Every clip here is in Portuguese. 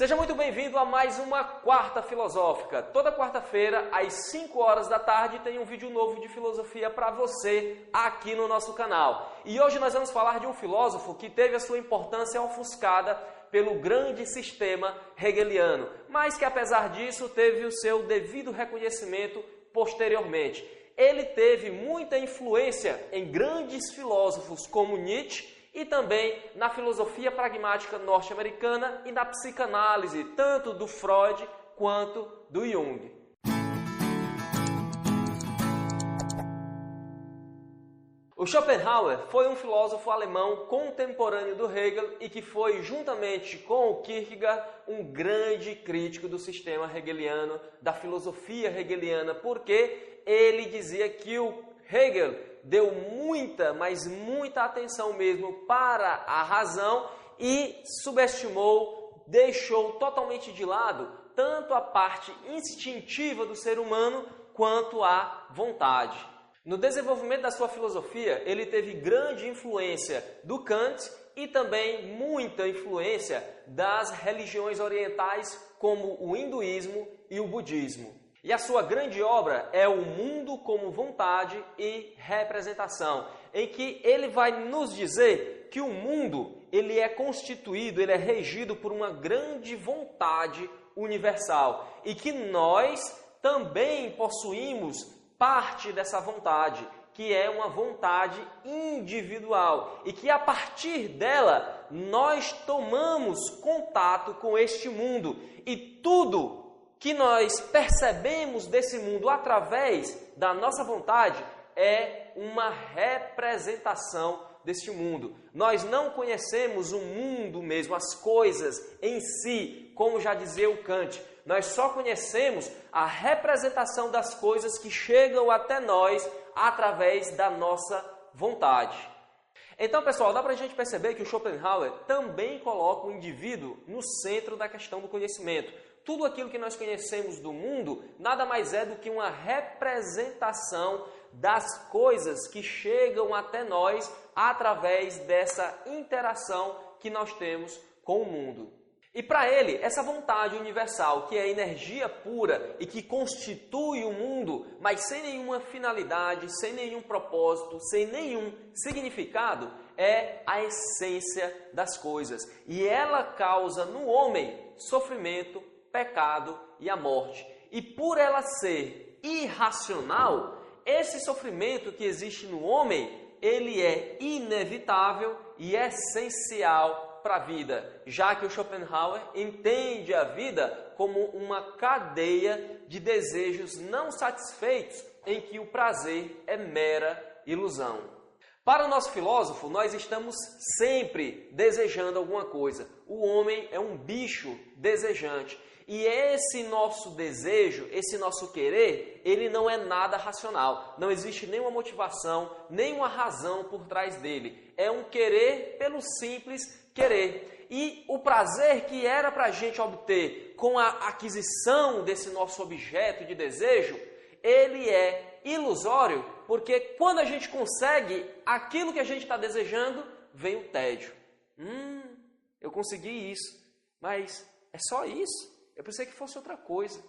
Seja muito bem-vindo a mais uma Quarta Filosófica. Toda quarta-feira, às 5 horas da tarde, tem um vídeo novo de filosofia para você aqui no nosso canal. E hoje nós vamos falar de um filósofo que teve a sua importância ofuscada pelo grande sistema hegeliano, mas que apesar disso teve o seu devido reconhecimento posteriormente. Ele teve muita influência em grandes filósofos como Nietzsche e também na filosofia pragmática norte-americana e na psicanálise, tanto do Freud quanto do Jung. O Schopenhauer foi um filósofo alemão contemporâneo do Hegel e que foi, juntamente com o Kierkegaard, um grande crítico do sistema hegeliano, da filosofia hegeliana, porque ele dizia que o Hegel deu muita, mas muita atenção mesmo para a razão e subestimou, deixou totalmente de lado tanto a parte instintiva do ser humano quanto a vontade. No desenvolvimento da sua filosofia, ele teve grande influência do Kant e também muita influência das religiões orientais, como o hinduísmo e o budismo. E a sua grande obra é O Mundo como Vontade e Representação, em que ele vai nos dizer que o mundo ele é constituído, ele é regido por uma grande vontade universal e que nós também possuímos parte dessa vontade, que é uma vontade individual e que a partir dela nós tomamos contato com este mundo e tudo que nós percebemos desse mundo através da nossa vontade é uma representação deste mundo. Nós não conhecemos o mundo mesmo, as coisas em si, como já dizia o Kant. Nós só conhecemos a representação das coisas que chegam até nós através da nossa vontade. Então, pessoal, dá para a gente perceber que o Schopenhauer também coloca o indivíduo no centro da questão do conhecimento tudo aquilo que nós conhecemos do mundo nada mais é do que uma representação das coisas que chegam até nós através dessa interação que nós temos com o mundo. E para ele, essa vontade universal, que é energia pura e que constitui o mundo, mas sem nenhuma finalidade, sem nenhum propósito, sem nenhum significado, é a essência das coisas. E ela causa no homem sofrimento, pecado e a morte. E por ela ser irracional, esse sofrimento que existe no homem, ele é inevitável e essencial para a vida, já que o Schopenhauer entende a vida como uma cadeia de desejos não satisfeitos em que o prazer é mera ilusão. Para o nosso filósofo, nós estamos sempre desejando alguma coisa. O homem é um bicho desejante. E esse nosso desejo, esse nosso querer, ele não é nada racional. Não existe nenhuma motivação, nenhuma razão por trás dele. É um querer pelo simples querer. E o prazer que era para a gente obter com a aquisição desse nosso objeto de desejo, ele é ilusório, porque quando a gente consegue aquilo que a gente está desejando, vem o tédio. Hum, eu consegui isso, mas é só isso. Eu pensei que fosse outra coisa.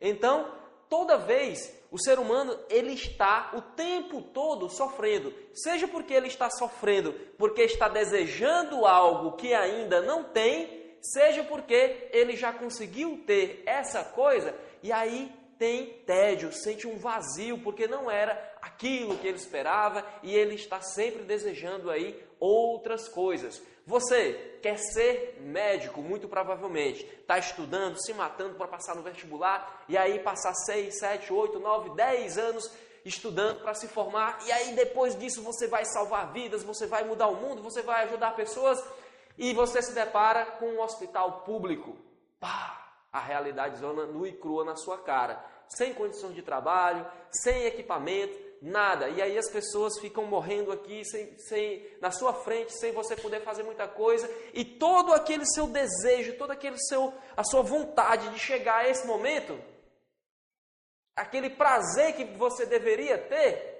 Então, toda vez o ser humano ele está o tempo todo sofrendo, seja porque ele está sofrendo porque está desejando algo que ainda não tem, seja porque ele já conseguiu ter essa coisa e aí tem tédio, sente um vazio porque não era aquilo que ele esperava e ele está sempre desejando aí outras coisas. Você quer ser médico, muito provavelmente, está estudando, se matando para passar no vestibular, e aí passar 6, 7, 8, 9, 10 anos estudando para se formar, e aí depois disso você vai salvar vidas, você vai mudar o mundo, você vai ajudar pessoas, e você se depara com um hospital público. Pá! A realidade zona nua e crua na sua cara, sem condições de trabalho, sem equipamento, nada. E aí as pessoas ficam morrendo aqui sem, sem, na sua frente, sem você poder fazer muita coisa. E todo aquele seu desejo, todo aquele seu, a sua vontade de chegar a esse momento, aquele prazer que você deveria ter,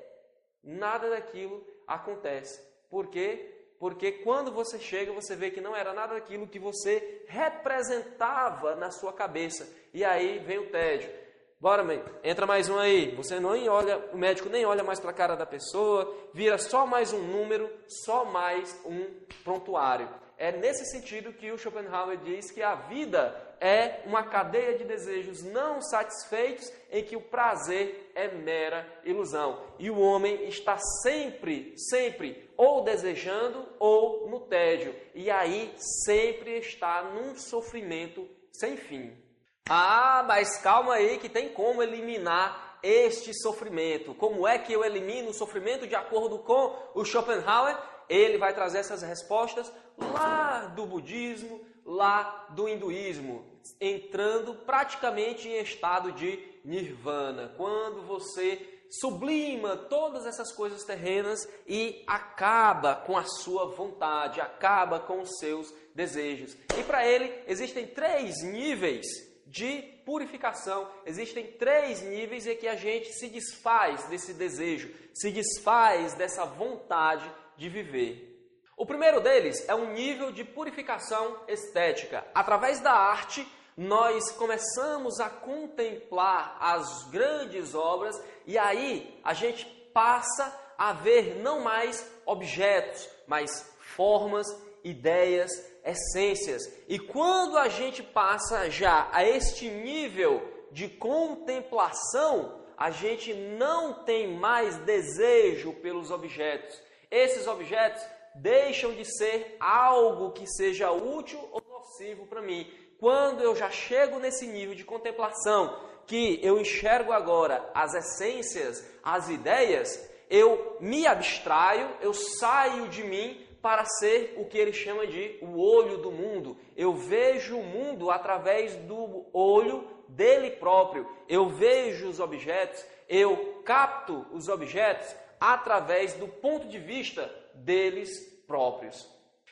nada daquilo acontece. Porque Porque quando você chega, você vê que não era nada daquilo que você representava na sua cabeça. E aí vem o tédio. Bora, mãe, entra mais um aí. Você não olha, o médico nem olha mais para a cara da pessoa, vira só mais um número, só mais um prontuário. É nesse sentido que o Schopenhauer diz que a vida é uma cadeia de desejos não satisfeitos em que o prazer é mera ilusão. E o homem está sempre, sempre ou desejando ou no tédio. E aí sempre está num sofrimento sem fim. Ah, mas calma aí que tem como eliminar este sofrimento. Como é que eu elimino o sofrimento de acordo com o Schopenhauer? Ele vai trazer essas respostas lá do budismo, lá do hinduísmo, entrando praticamente em estado de nirvana, quando você sublima todas essas coisas terrenas e acaba com a sua vontade, acaba com os seus desejos. E para ele existem três níveis de purificação. Existem três níveis em que a gente se desfaz desse desejo, se desfaz dessa vontade de viver. O primeiro deles é um nível de purificação estética. Através da arte, nós começamos a contemplar as grandes obras e aí a gente passa a ver não mais objetos, mas formas, ideias, essências. E quando a gente passa já a este nível de contemplação, a gente não tem mais desejo pelos objetos. Esses objetos deixam de ser algo que seja útil ou nocivo para mim. Quando eu já chego nesse nível de contemplação, que eu enxergo agora as essências, as ideias, eu me abstraio, eu saio de mim para ser o que ele chama de o olho do mundo. Eu vejo o mundo através do olho dele próprio. Eu vejo os objetos, eu capto os objetos através do ponto de vista deles próprios.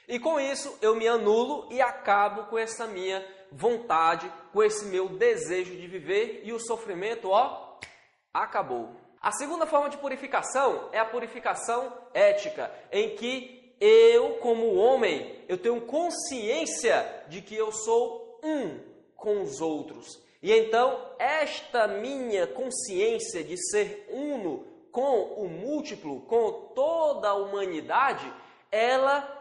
E com isso eu me anulo e acabo com essa minha vontade, com esse meu desejo de viver e o sofrimento, ó, acabou. A segunda forma de purificação é a purificação ética, em que eu, como homem, eu tenho consciência de que eu sou um com os outros. E então, esta minha consciência de ser uno com o múltiplo, com toda a humanidade, ela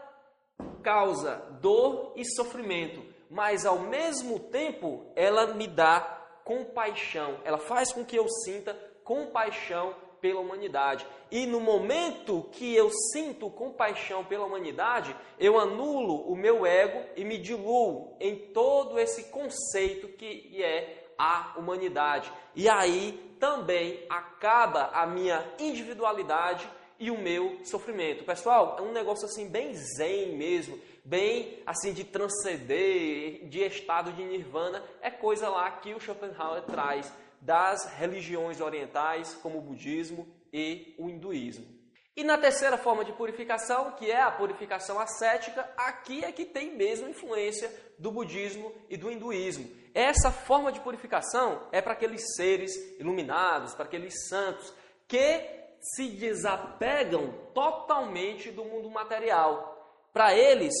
causa dor e sofrimento, mas ao mesmo tempo ela me dá compaixão, ela faz com que eu sinta compaixão pela humanidade. E no momento que eu sinto compaixão pela humanidade, eu anulo o meu ego e me diluo em todo esse conceito que é a humanidade. E aí também acaba a minha individualidade e o meu sofrimento. Pessoal, é um negócio assim bem zen mesmo, bem assim de transcender, de estado de nirvana, é coisa lá que o Schopenhauer traz das religiões orientais, como o budismo e o hinduísmo. E na terceira forma de purificação, que é a purificação ascética, aqui é que tem mesmo influência do budismo e do hinduísmo. Essa forma de purificação é para aqueles seres iluminados, para aqueles santos que se desapegam totalmente do mundo material. Para eles,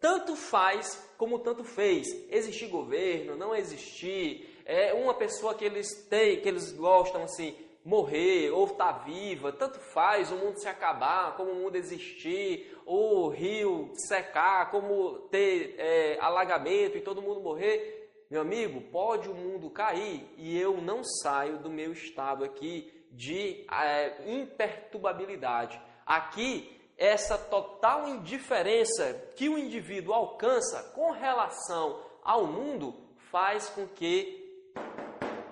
tanto faz como tanto fez. Existir governo, não existir, é uma pessoa que eles têm, que eles gostam assim, morrer ou estar tá viva, tanto faz o mundo se acabar, como o mundo existir, o rio secar, como ter é, alagamento e todo mundo morrer. Meu amigo, pode o mundo cair e eu não saio do meu estado aqui de é, imperturbabilidade. Aqui, essa total indiferença que o indivíduo alcança com relação ao mundo faz com que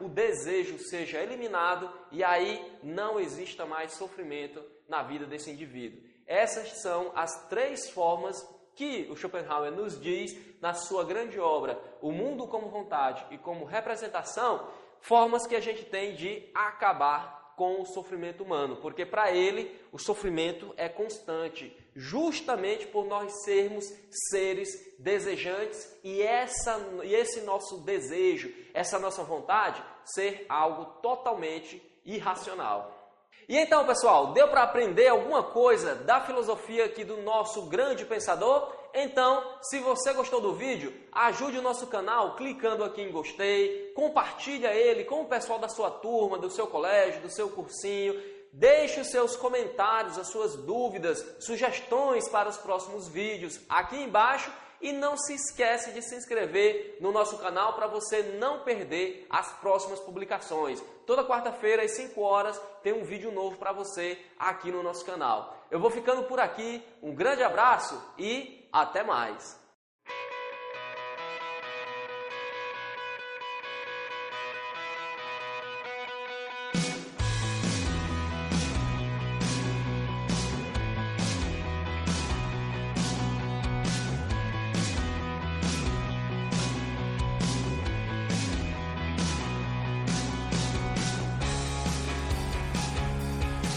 o desejo seja eliminado e aí não exista mais sofrimento na vida desse indivíduo. Essas são as três formas que o Schopenhauer nos diz na sua grande obra, O Mundo como Vontade e como Representação, formas que a gente tem de acabar com o sofrimento humano, porque para ele o sofrimento é constante, justamente por nós sermos seres desejantes e, essa, e esse nosso desejo, essa nossa vontade ser algo totalmente irracional. E então, pessoal, deu para aprender alguma coisa da filosofia aqui do nosso grande pensador? Então, se você gostou do vídeo, ajude o nosso canal clicando aqui em gostei, compartilha ele com o pessoal da sua turma, do seu colégio, do seu cursinho, deixe os seus comentários, as suas dúvidas, sugestões para os próximos vídeos aqui embaixo e não se esquece de se inscrever no nosso canal para você não perder as próximas publicações. Toda quarta-feira às 5 horas tem um vídeo novo para você aqui no nosso canal. Eu vou ficando por aqui, um grande abraço e até mais!